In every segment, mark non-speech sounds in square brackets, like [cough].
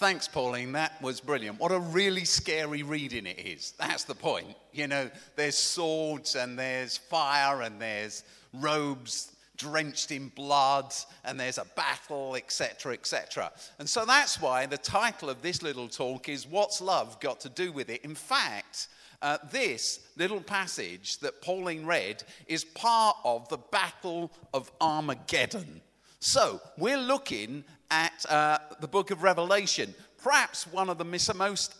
Thanks, Pauline. That was brilliant. What a really scary reading it is. That's the point. You know, there's swords and there's fire and there's robes drenched in blood and there's a battle, etc., etc. And so that's why the title of this little talk is What's Love Got to Do with It? In fact, uh, this little passage that Pauline read is part of the Battle of Armageddon. So we're looking at uh, the book of Revelation, perhaps one of the mis- most,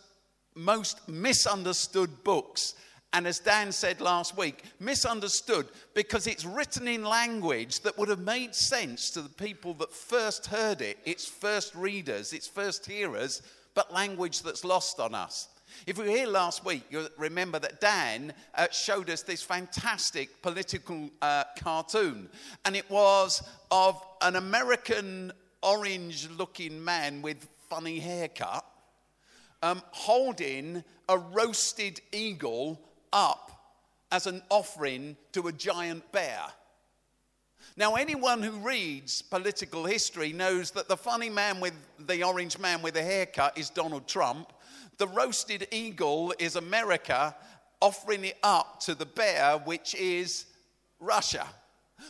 most misunderstood books. And as Dan said last week, misunderstood because it's written in language that would have made sense to the people that first heard it, its first readers, its first hearers, but language that's lost on us. If we were here last week, you'll remember that Dan uh, showed us this fantastic political uh, cartoon, and it was of an American orange looking man with funny haircut um, holding a roasted eagle up as an offering to a giant bear. Now, anyone who reads political history knows that the funny man with the orange man with the haircut is Donald Trump. The roasted eagle is America offering it up to the bear, which is Russia.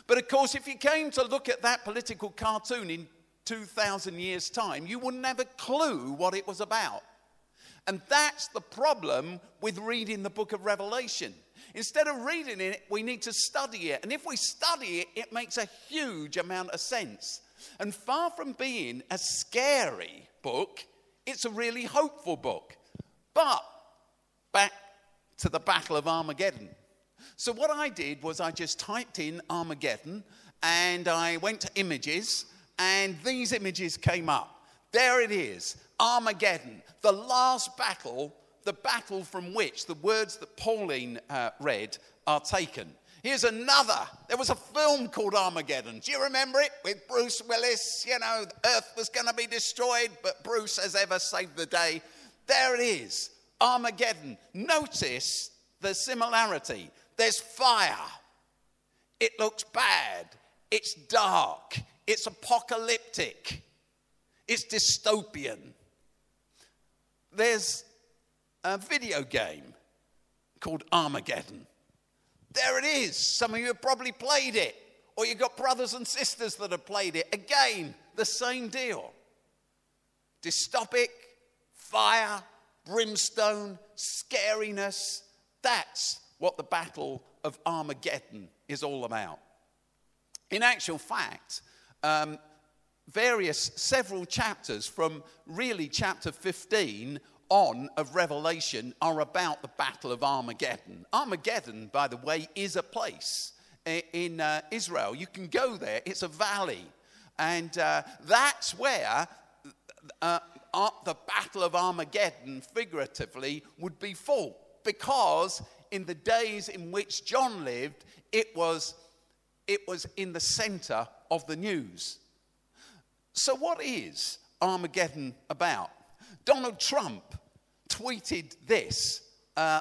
But of course, if you came to look at that political cartoon in 2,000 years' time, you wouldn't have a clue what it was about. And that's the problem with reading the book of Revelation. Instead of reading it, we need to study it. And if we study it, it makes a huge amount of sense. And far from being a scary book, it's a really hopeful book. But back to the Battle of Armageddon. So, what I did was I just typed in Armageddon and I went to images and these images came up. There it is Armageddon, the last battle, the battle from which the words that Pauline uh, read are taken. Here's another. There was a film called Armageddon. Do you remember it? With Bruce Willis. You know, the Earth was going to be destroyed, but Bruce has ever saved the day. There it is Armageddon. Notice the similarity. There's fire. It looks bad. It's dark. It's apocalyptic, it's dystopian. There's a video game called Armageddon. There it is. Some of you have probably played it, or you've got brothers and sisters that have played it. Again, the same deal. Dystopic, fire, brimstone, scariness. That's what the Battle of Armageddon is all about. In actual fact, um, various, several chapters from really chapter 15 on of Revelation are about the Battle of Armageddon. Armageddon, by the way, is a place in uh, Israel. You can go there, it's a valley. And uh, that's where uh, uh the Battle of Armageddon, figuratively, would be fought. Because in the days in which John lived, it was, it was in the center of the news. So, what is Armageddon about? Donald Trump tweeted this uh,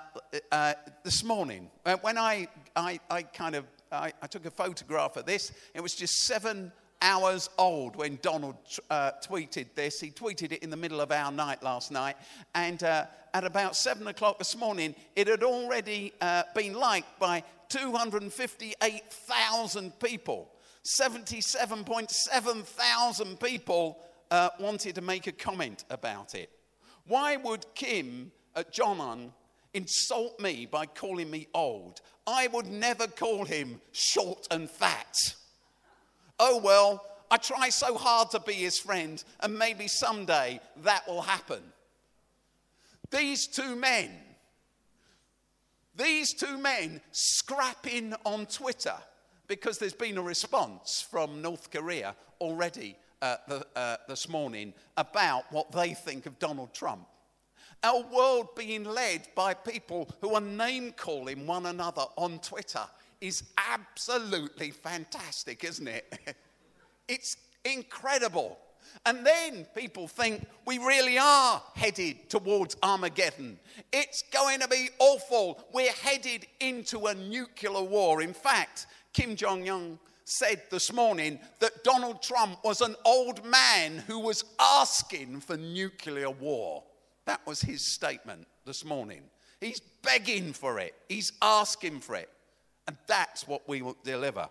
uh, this morning. Uh, when I, I, I kind of I, I, took a photograph of this, it was just seven hours old when Donald uh, tweeted this. He tweeted it in the middle of our night last night. And uh, at about seven o'clock this morning, it had already been liked by 258,000 people. 77.7 thousand people uh, wanted to make a comment about it. Why would Kim Jong un insult me by calling me old? I would never call him short and fat. Oh well, I try so hard to be his friend, and maybe someday that will happen. These two men, these two men scrapping on Twitter because there's been a response from North Korea already uh, the, uh, this morning about what they think of Donald Trump. Our world being led by people who are name calling one another on Twitter is absolutely fantastic, isn't it? [laughs] it's incredible. And then people think we really are headed towards Armageddon. It's going to be awful. We're headed into a nuclear war. In fact, Kim Jong un said this morning that Donald Trump was an old man who was asking for nuclear war. That was his statement this morning. He's begging for it, he's asking for it. And that's what we will deliver.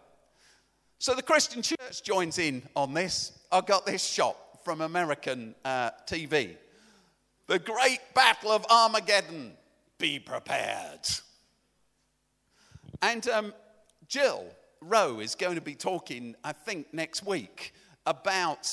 So the Christian church joins in on this. I got this shot from American uh, TV. The great battle of Armageddon. Be prepared. And um, Jill Rowe is going to be talking, I think, next week about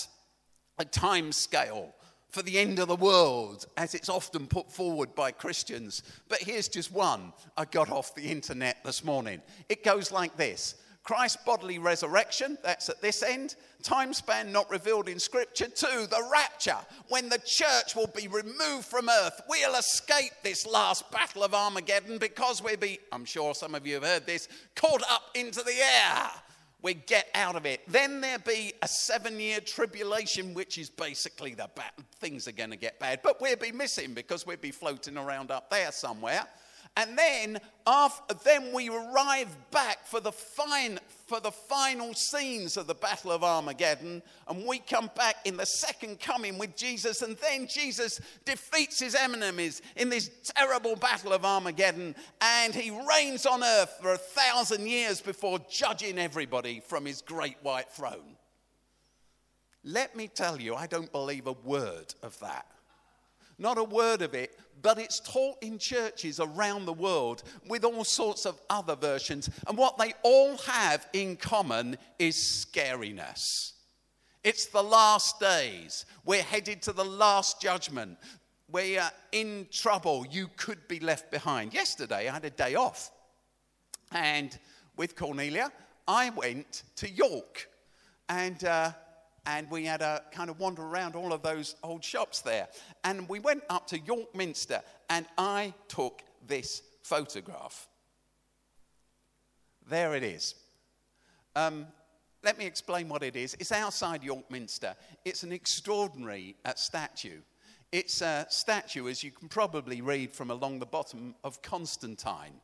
a time scale for the end of the world, as it's often put forward by Christians. But here's just one I got off the internet this morning. It goes like this Christ's bodily resurrection, that's at this end. Time span not revealed in Scripture. Two, the rapture, when the church will be removed from earth. We'll escape this last battle of Armageddon because we'll be, I'm sure some of you have heard this, caught up into the air. We get out of it. Then there be a seven year tribulation, which is basically the bat- things are going to get bad. But we'll be missing because we'll be floating around up there somewhere. And then, after, then we arrive back for the, fine, for the final scenes of the Battle of Armageddon. And we come back in the second coming with Jesus. And then Jesus defeats his enemies in this terrible Battle of Armageddon. And he reigns on earth for a thousand years before judging everybody from his great white throne. Let me tell you, I don't believe a word of that. Not a word of it, but it's taught in churches around the world with all sorts of other versions. And what they all have in common is scariness. It's the last days. We're headed to the last judgment. We are in trouble. You could be left behind. Yesterday, I had a day off. And with Cornelia, I went to York. And uh, and we had a kind of wander around all of those old shops there. And we went up to York Minster, and I took this photograph. There it is. Um, let me explain what it is. It's outside York Minster. It's an extraordinary uh, statue. It's a statue, as you can probably read from along the bottom, of Constantine,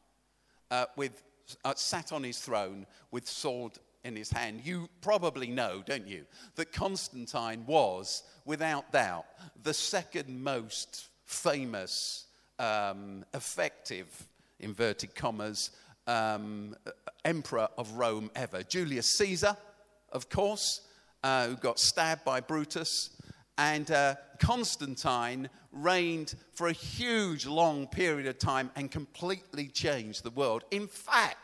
uh, with uh, sat on his throne with sword in his hand. You probably know, don't you, that Constantine was, without doubt, the second most famous, um, effective, inverted commas, um, emperor of Rome ever. Julius Caesar, of course, uh, who got stabbed by Brutus. And uh, Constantine reigned for a huge, long period of time and completely changed the world. In fact,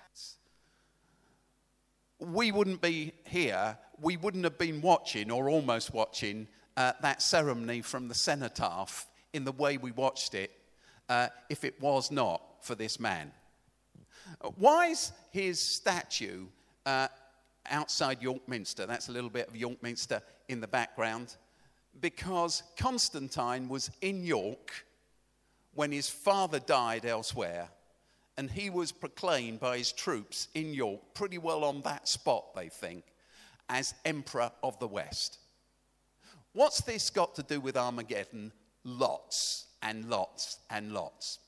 we wouldn't be here, we wouldn't have been watching or almost watching uh, that ceremony from the cenotaph in the way we watched it uh, if it was not for this man. Why is his statue uh, outside York Minster? That's a little bit of York Minster in the background. Because Constantine was in York when his father died elsewhere and he was proclaimed by his troops in York, pretty well on that spot, they think, as Emperor of the West. What's this got to do with Armageddon? Lots and lots and lots.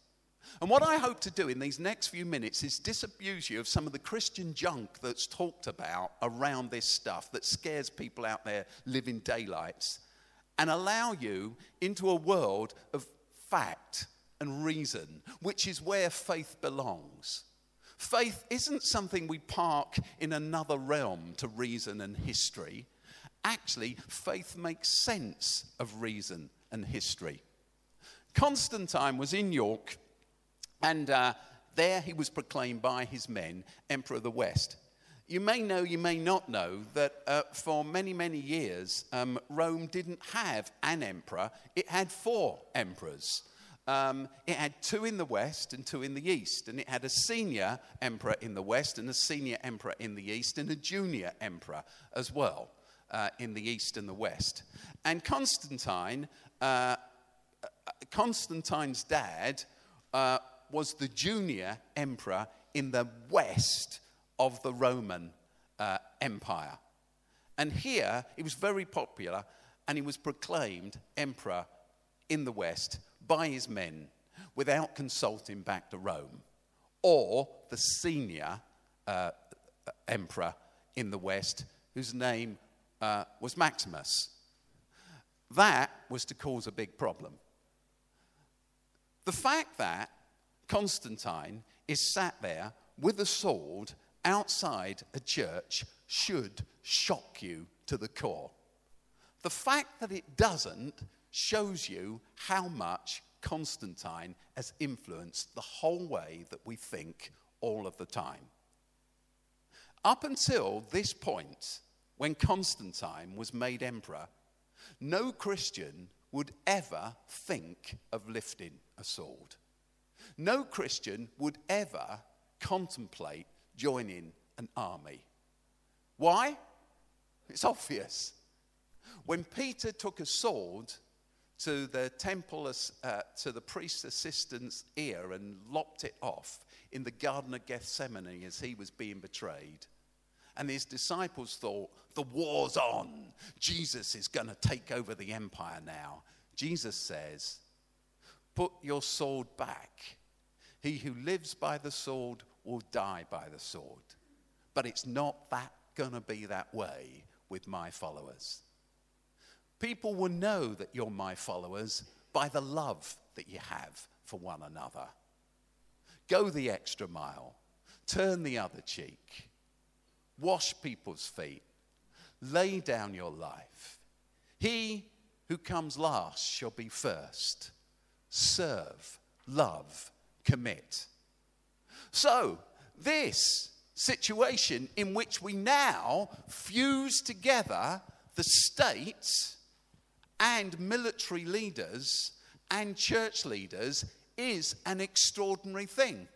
And what I hope to do in these next few minutes is disabuse you of some of the Christian junk that's talked about around this stuff that scares people out there living daylights and allow you into a world of fact and reason, which is where faith belongs. Faith isn't something we park in another realm to reason and history. Actually, faith makes sense of reason and history. Constantine was in York, and uh, there he was proclaimed by his men Emperor of the West. You may know, you may not know, that uh, for many, many years, um, Rome didn't have an emperor, it had four emperors. Um, it had two in the west and two in the east. And it had a senior emperor in the west and a senior emperor in the east and a junior emperor as well uh, in the east and the west. And Constantine, uh, Constantine's dad, uh, was the junior emperor in the west of the Roman uh, Empire. And here he was very popular and he was proclaimed emperor in the west by his men without consulting back to Rome or the senior uh, emperor in the West whose name uh, was Maximus. That was to cause a big problem. The fact that Constantine is sat there with a sword outside a church should shock you to the core. The fact that it doesn't shows you how much Constantine has influenced the whole way that we think all of the time. Up until this point, when Constantine was made emperor, no Christian would ever think of lifting a sword. No Christian would ever contemplate joining an army. Why? It's obvious. When Peter took a sword to the temple, uh, to the priest's assistant's ear and lopped it off in the Garden of Gethsemane as he was being betrayed, and his disciples thought, the war's on. Jesus is going to take over the empire now. Jesus says, Put your sword back. He who lives by the sword will die by the sword. But it's not that going to be that way with my followers. People will know that you're my followers by the love that you have for one another. Go the extra mile, turn the other cheek, wash people's feet, lay down your life. He who comes last shall be first. Serve, love, commit. So, this situation in which we now fuse together the state and military leaders and church leaders is an extraordinary thing.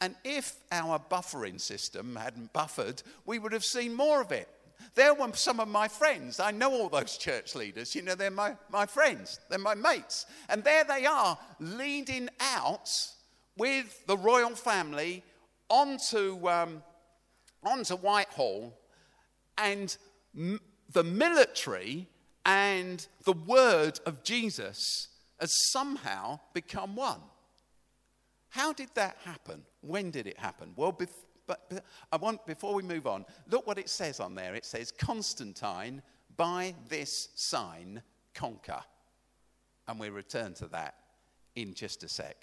And if our buffering system hadn't buffered, we would have seen more of it. There were some of my friends. I know all those church leaders. You know, they're my, my friends, they're my mates. And there they are, leading out with the royal family onto, um, onto Whitehall. And m- the military and the word of Jesus has somehow become one. How did that happen? When did it happen? Well, bef- but, but I want, before we move on, look what it says on there. It says, Constantine, by this sign, conquer. And we return to that in just a sec.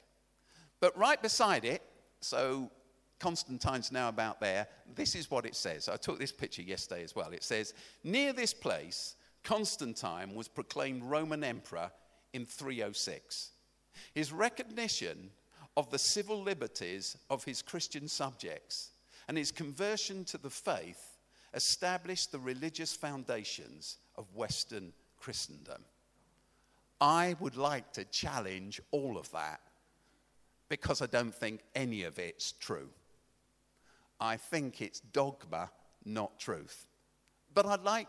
But right beside it, so Constantine's now about there, this is what it says. I took this picture yesterday as well. It says, Near this place, Constantine was proclaimed Roman emperor in 306. His recognition of the civil liberties of his Christian subjects and his conversion to the faith established the religious foundations of Western Christendom. I would like to challenge all of that because I don't think any of it's true. I think it's dogma, not truth. But I'd like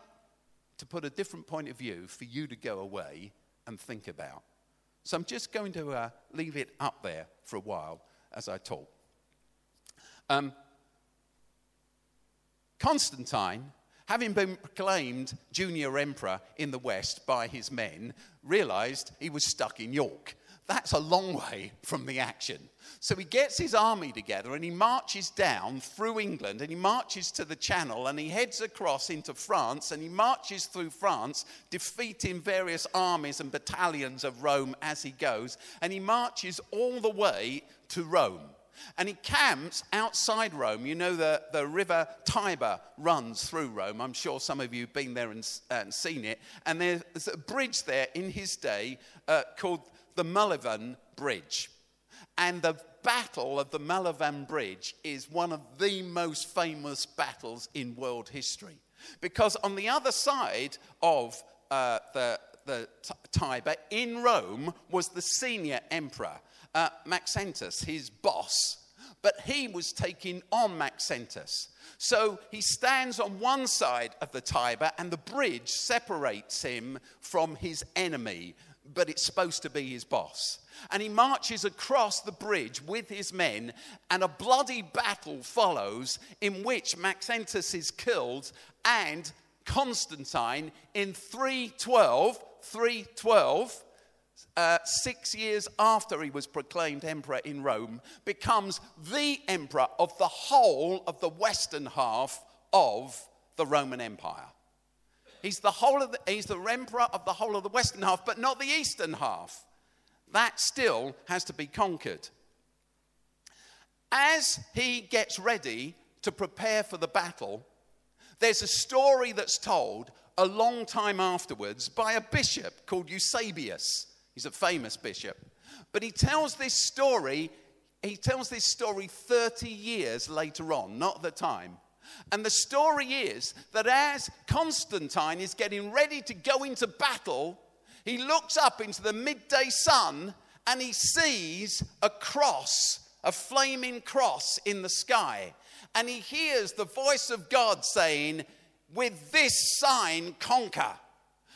to put a different point of view for you to go away and think about. So I'm just going to uh, leave it up there for a while as I talk. Um, Constantine, having been proclaimed junior emperor in the West by his men, realized he was stuck in York. That's a long way from the action. So he gets his army together and he marches down through England and he marches to the Channel and he heads across into France and he marches through France, defeating various armies and battalions of Rome as he goes. And he marches all the way to Rome. And he camps outside Rome. You know, the, the river Tiber runs through Rome. I'm sure some of you have been there and, and seen it. And there's a bridge there in his day uh, called the Milvian Bridge. And the Battle of the Milvian Bridge is one of the most famous battles in world history. Because on the other side of uh, the, the Tiber in Rome was the senior emperor, uh, Maxentius, his boss. But he was taking on Maxentius. So he stands on one side of the Tiber, and the bridge separates him from his enemy, but it's supposed to be his boss. And he marches across the bridge with his men, and a bloody battle follows in which Maxentius is killed and Constantine in 312, 312, uh, six years after he was proclaimed emperor in Rome, becomes the emperor of the whole of the western half of the Roman Empire. He's the, whole of the, he's the emperor of the whole of the western half, but not the eastern half. That still has to be conquered. As he gets ready to prepare for the battle, there's a story that's told a long time afterwards by a bishop called Eusebius. He's a famous bishop. But he tells this story, he tells this story 30 years later on, not the time. And the story is that as Constantine is getting ready to go into battle, he looks up into the midday sun and he sees a cross, a flaming cross in the sky. And he hears the voice of God saying, With this sign, conquer.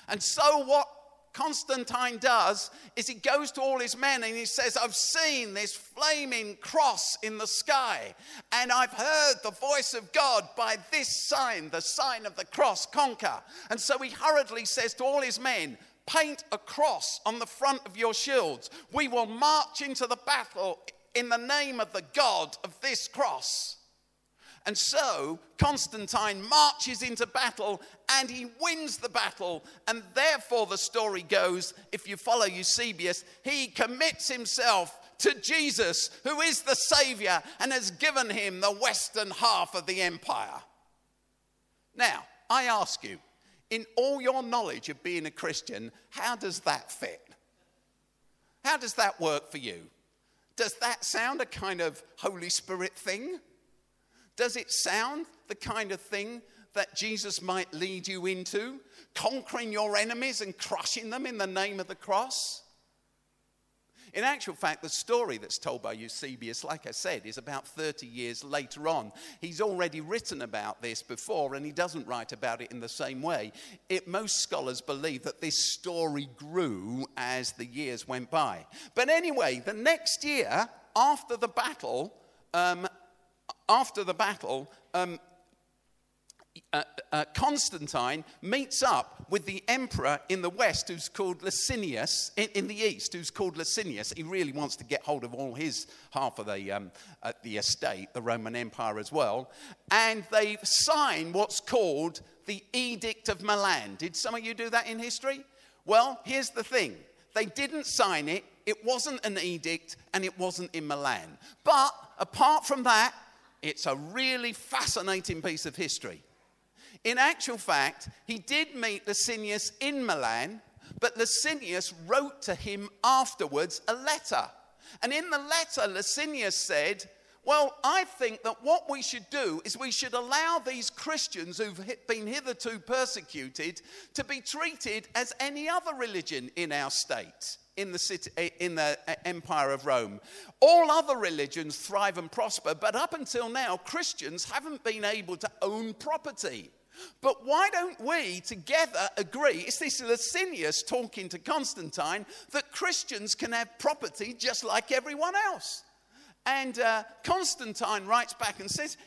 And so, what Constantine does is he goes to all his men and he says, I've seen this flaming cross in the sky, and I've heard the voice of God by this sign, the sign of the cross, conquer. And so he hurriedly says to all his men, Paint a cross on the front of your shields. We will march into the battle in the name of the God of this cross. And so Constantine marches into battle and he wins the battle. And therefore, the story goes if you follow Eusebius, he commits himself to Jesus, who is the Savior and has given him the western half of the empire. Now, I ask you, in all your knowledge of being a Christian, how does that fit? How does that work for you? Does that sound a kind of Holy Spirit thing? Does it sound the kind of thing that Jesus might lead you into? Conquering your enemies and crushing them in the name of the cross? In actual fact, the story that's told by Eusebius, like I said, is about 30 years later on. He's already written about this before, and he doesn't write about it in the same way. It, most scholars believe that this story grew as the years went by. But anyway, the next year, after the battle, um, after the battle, um, uh, uh, Constantine meets up with the emperor in the west who's called Licinius, in, in, the east who's called Licinius. He really wants to get hold of all his half of the, um, uh, the estate, the Roman Empire as well. And they sign what's called the Edict of Milan. Did some of you do that in history? Well, here's the thing they didn't sign it, it wasn't an edict, and it wasn't in Milan. But apart from that, it's a really fascinating piece of history. In actual fact, he did meet Licinius in Milan, but Licinius wrote to him afterwards a letter. And in the letter, Licinius said, Well, I think that what we should do is we should allow these Christians who've been hitherto persecuted to be treated as any other religion in our state in the, city, eh, in the eh, empire of Rome. All other religions thrive and prosper, but up until now, Christians haven't been able to own property. But why don't we together agree? It's this Licinius talking to Constantine that Christians can have property just like everyone else. And uh, Constantine writes back and says,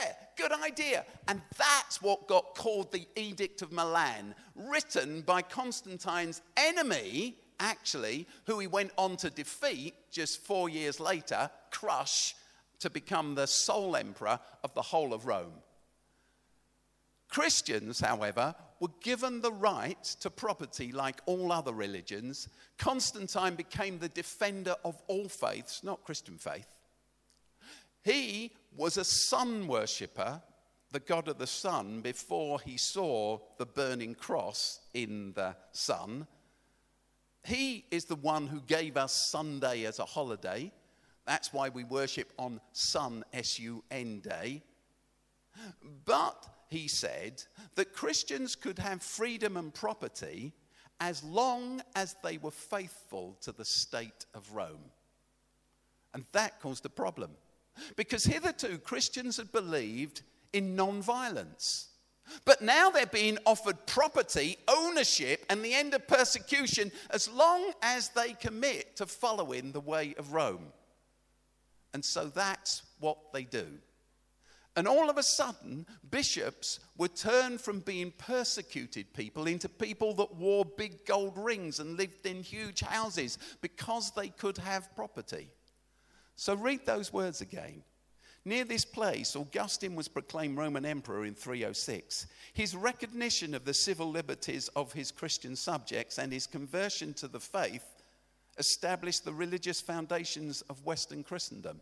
Yeah, good idea. And that's what got called the Edict of Milan, written by Constantine's enemy, actually, who he went on to defeat just four years later, crush to become the sole emperor of the whole of Rome. Christians, however, were given the right to property like all other religions. Constantine became the defender of all faiths, not Christian faith. He was a sun worshipper, the god of the sun, before he saw the burning cross in the sun. He is the one who gave us Sunday as a holiday. That's why we worship on Sun, S U N Day. But he said that Christians could have freedom and property as long as they were faithful to the state of Rome. And that caused a problem. Because hitherto Christians had believed in non violence. But now they're being offered property, ownership, and the end of persecution as long as they commit to following the way of Rome. And so that's what they do. And all of a sudden, bishops were turned from being persecuted people into people that wore big gold rings and lived in huge houses because they could have property. So read those words again. Near this place, Constantine was proclaimed Roman emperor in 306. His recognition of the civil liberties of his Christian subjects and his conversion to the faith established the religious foundations of Western Christendom.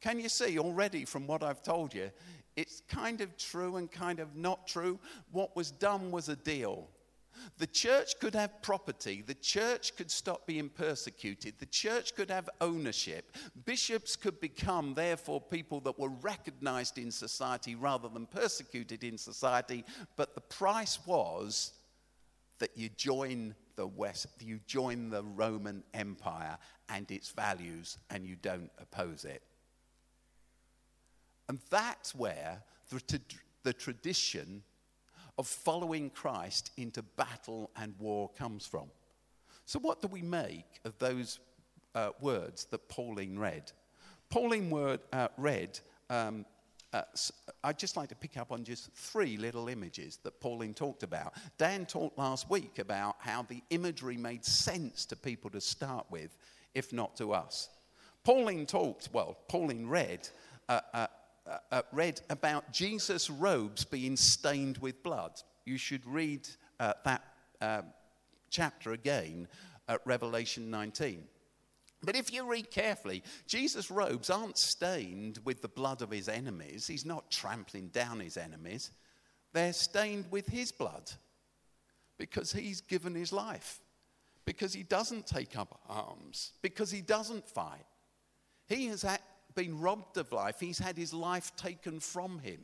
Can you see already from what I've told you? It's kind of true and kind of not true. What was done was a deal. The church could have property. The church could stop being persecuted. The church could have ownership. Bishops could become, therefore, people that were recognized in society rather than persecuted in society. But the price was that you join the West, you join the Roman Empire and its values, and you don't oppose it. And that's where the, the tradition of following Christ into battle and war comes from. So, what do we make of those uh, words that Pauline read? Pauline word, uh, read, um, uh, I'd just like to pick up on just three little images that Pauline talked about. Dan talked last week about how the imagery made sense to people to start with, if not to us. Pauline talked, well, Pauline read uh, uh, uh, uh, read about Jesus' robes being stained with blood. You should read uh, that uh, chapter again at Revelation 19. But if you read carefully, Jesus' robes aren't stained with the blood of his enemies. He's not trampling down his enemies. They're stained with his blood because he's given his life, because he doesn't take up arms, because he doesn't fight. He has been robbed of life, he's had his life taken from him.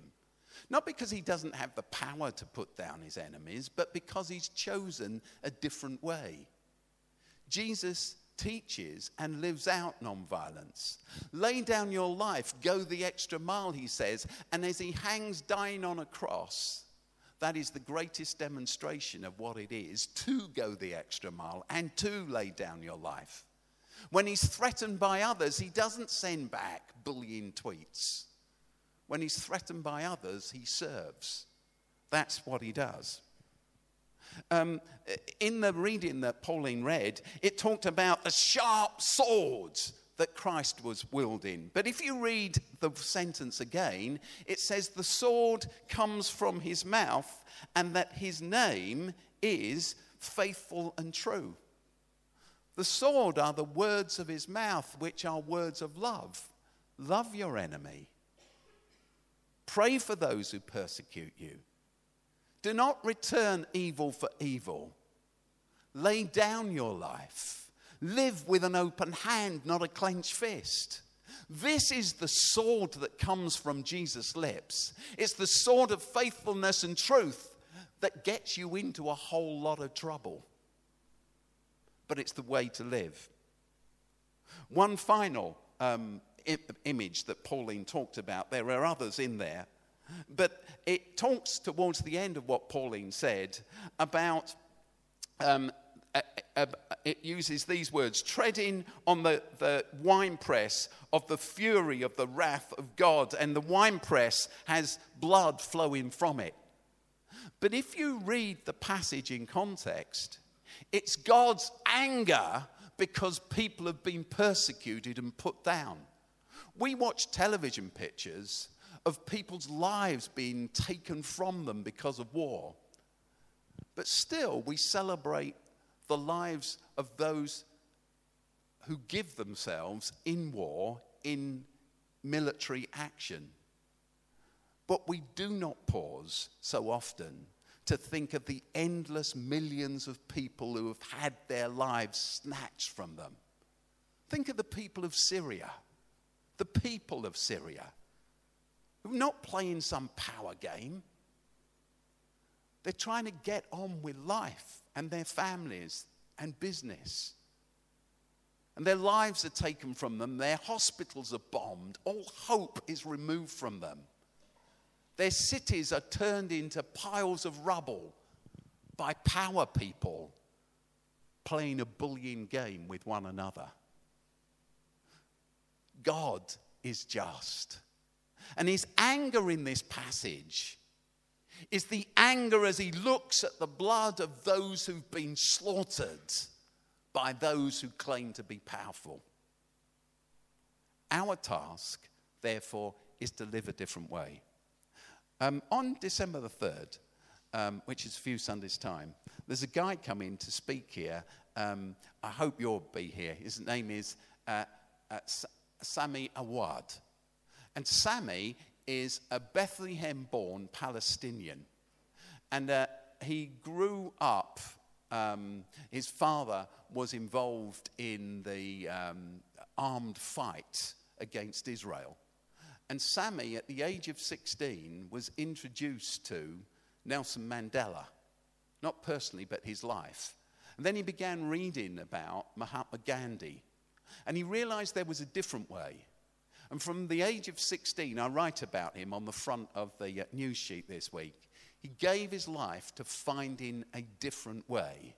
Not because he doesn't have the power to put down his enemies, but because he's chosen a different way. Jesus teaches and lives out nonviolence. Lay down your life, go the extra mile, he says. And as he hangs dying on a cross, that is the greatest demonstration of what it is to go the extra mile and to lay down your life. When he's threatened by others, he doesn't send back bullying tweets. When he's threatened by others, he serves. That's what he does. Um, in the reading that Pauline read, it talked about the sharp swords that Christ was wielding. But if you read the sentence again, it says the sword comes from his mouth and that his name is faithful and true. The sword are the words of his mouth, which are words of love. Love your enemy. Pray for those who persecute you. Do not return evil for evil. Lay down your life. Live with an open hand, not a clenched fist. This is the sword that comes from Jesus' lips. It's the sword of faithfulness and truth that gets you into a whole lot of trouble but it's the way to live. One final um, I- image that Pauline talked about, there are others in there, but it talks towards the end of what Pauline said about. Um, it uses these words treading on the, the winepress of the fury of the wrath of God, and the winepress has blood flowing from it. But if you read the passage in context, it's God's anger because people have been persecuted and put down. We watch television pictures of people's lives being taken from them because of war. But still, we celebrate the lives of those who give themselves in war, in military action. But we do not pause so often to think of the endless millions of people who have had their lives snatched from them. Think of the people of Syria, the people of Syria, who are not playing some power game. They're trying to get on with life and their families and business. And their lives are taken from them, their hospitals are bombed, all hope is removed from them. Their cities are turned into piles of rubble by power people playing a bullying game with one another. God is just. And his anger in this passage is the anger as he looks at the blood of those who've been slaughtered by those who claim to be powerful. Our task therefore, is to live a different way. Um, on December the 3rd, um, which is a few Sundays' time, there's a guy coming to speak here. Um, I hope you'll be here. His name is uh, uh, Sami Awad. And Sami is a Bethlehem born Palestinian. And uh, he grew up, um, his father was involved in the um, armed fight against Israel. And Sami, at the age of 16, was introduced to Nelson Mandela, not personally, but his life. And then he began reading about Mahatma Gandhi. And he realized there was a different way. And from the age of 16, I write about him on the front of the uh, news sheet this week. He gave his life to finding a different way.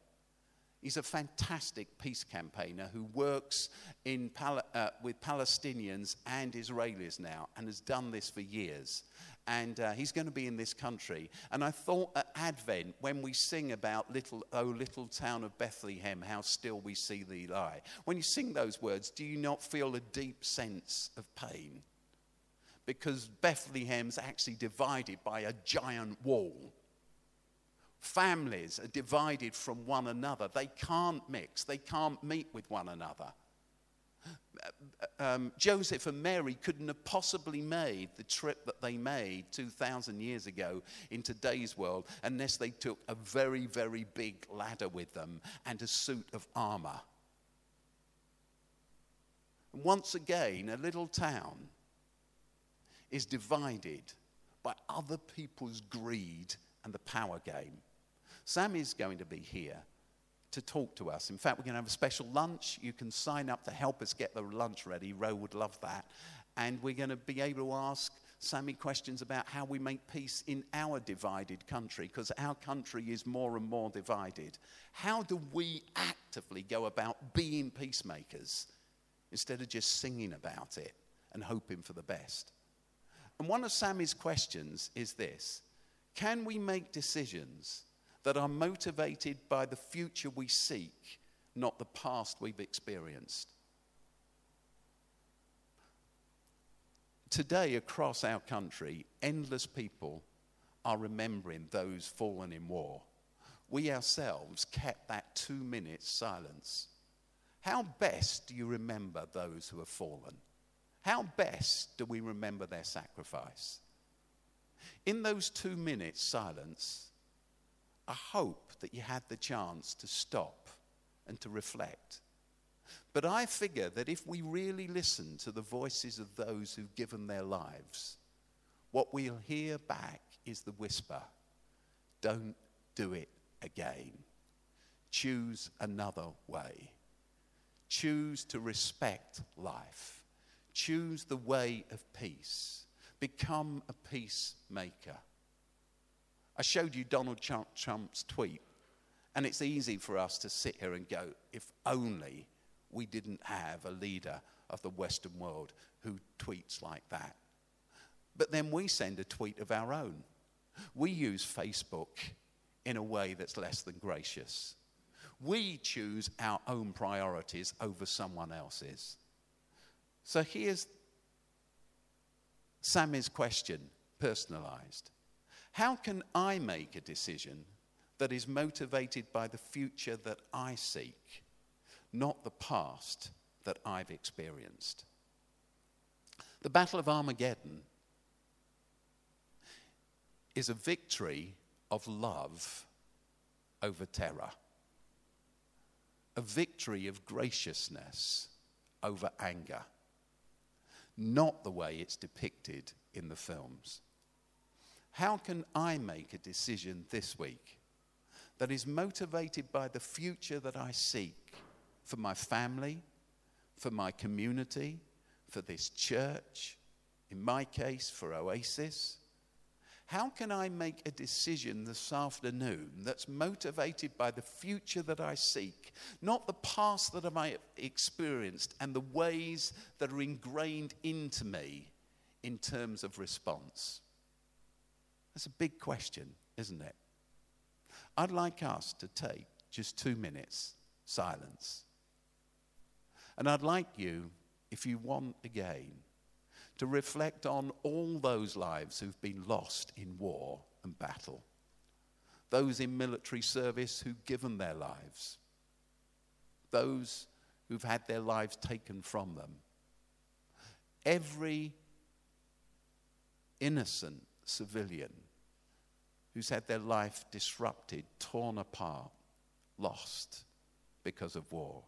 He's a fantastic peace campaigner who works in Pal- uh, with Palestinians and Israelis now and has done this for years. And uh, he's going to be in this country. And I thought at Advent, when we sing about little, oh, little town of Bethlehem, how still we see thee lie, when you sing those words, do you not feel a deep sense of pain? Because Bethlehem's actually divided by a giant wall Families are divided from one another. They can't mix, they can't meet with one another. Um, Joseph and Mary couldn't have possibly made the trip that they made 2,000 years ago in today's world unless they took a very, very big ladder with them and a suit of armor. And once again, a little town is divided by other people's greed and the power game. Sam is going to be here to talk to us. In fact, we're going to have a special lunch. You can sign up to help us get the lunch ready. Ro would love that. And we're going to be able to ask Sami questions about how we make peace in our divided country, because our country is more and more divided. How do we actively go about being peacemakers instead of just singing about it and hoping for the best? And one of Sami's questions is this Can we make decisions that are motivated by the future we seek, not the past we've experienced. Today, across our country, endless people are remembering those fallen in war. We ourselves kept that two minutes silence. How best do you remember those who have fallen? How best do we remember their sacrifice? In those two minutes silence, I hope that you had the chance to stop and to reflect. But I figure that if we really listen to the voices of those who've given their lives, what we'll hear back is the whisper don't do it again. Choose another way. Choose to respect life. Choose the way of peace. Become a peacemaker. I showed you Donald Trump's tweet, and it's easy for us to sit here and go, if only we didn't have a leader of the Western world who tweets like that. But then we send a tweet of our own. We use Facebook in a way that's less than gracious. We choose our own priorities over someone else's. So here's Sami's question, personalized. How can I make a decision that is motivated by the future that I seek, not the past that I've experienced? The Battle of Armageddon is a victory of love over terror, a victory of graciousness over anger, not the way it's depicted in the films. How can I make a decision this week that is motivated by the future that I seek for my family, for my community, for this church, in my case, for Oasis? How can I make a decision this afternoon that's motivated by the future that I seek, not the past that I have experienced and the ways that are ingrained into me in terms of response? That's a big question, isn't it? I'd like us to take just two minutes silence. And I'd like you, if you want again, to reflect on all those lives who've been lost in war and battle, those in military service who've given their lives, those who've had their lives taken from them. Every innocent civilian who's had their life disrupted, torn apart, lost because of war.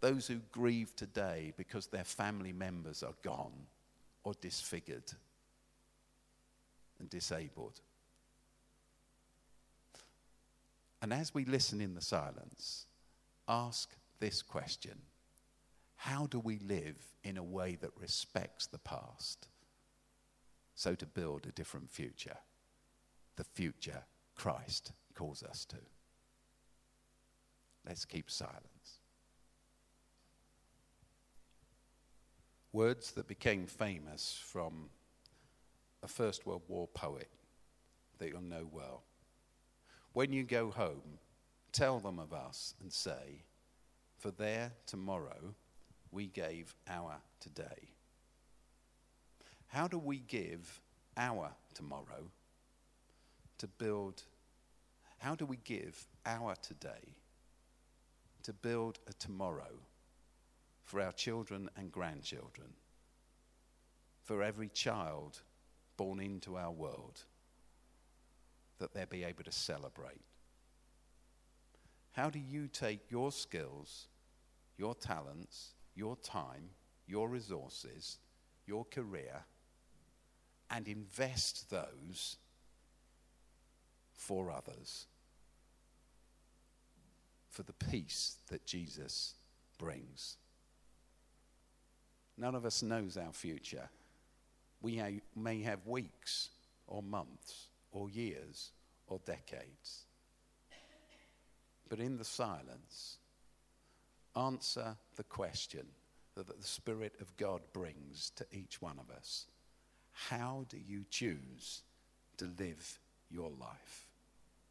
Those who grieve today because their family members are gone or disfigured and disabled. And as we listen in the silence, ask this question How do we live in a way that respects the past so to build a different future? The future Christ calls us to. Let's keep silence. Words that became famous from a First World War poet that you'll know well. When you go home, tell them of us and say, For there tomorrow we gave our today. How do we give our tomorrow to build? How do we give our today to build a tomorrow for our children and grandchildren, for every child born into our world, that they'll be able to celebrate. How do you take your skills, your talents, your time, your resources, your career, and invest those for others? for the peace that Jesus brings. None of us knows our future. We may have weeks or months or years or decades. But in the silence, answer the question that the Spirit of God brings to each one of us. How do you choose to live your life?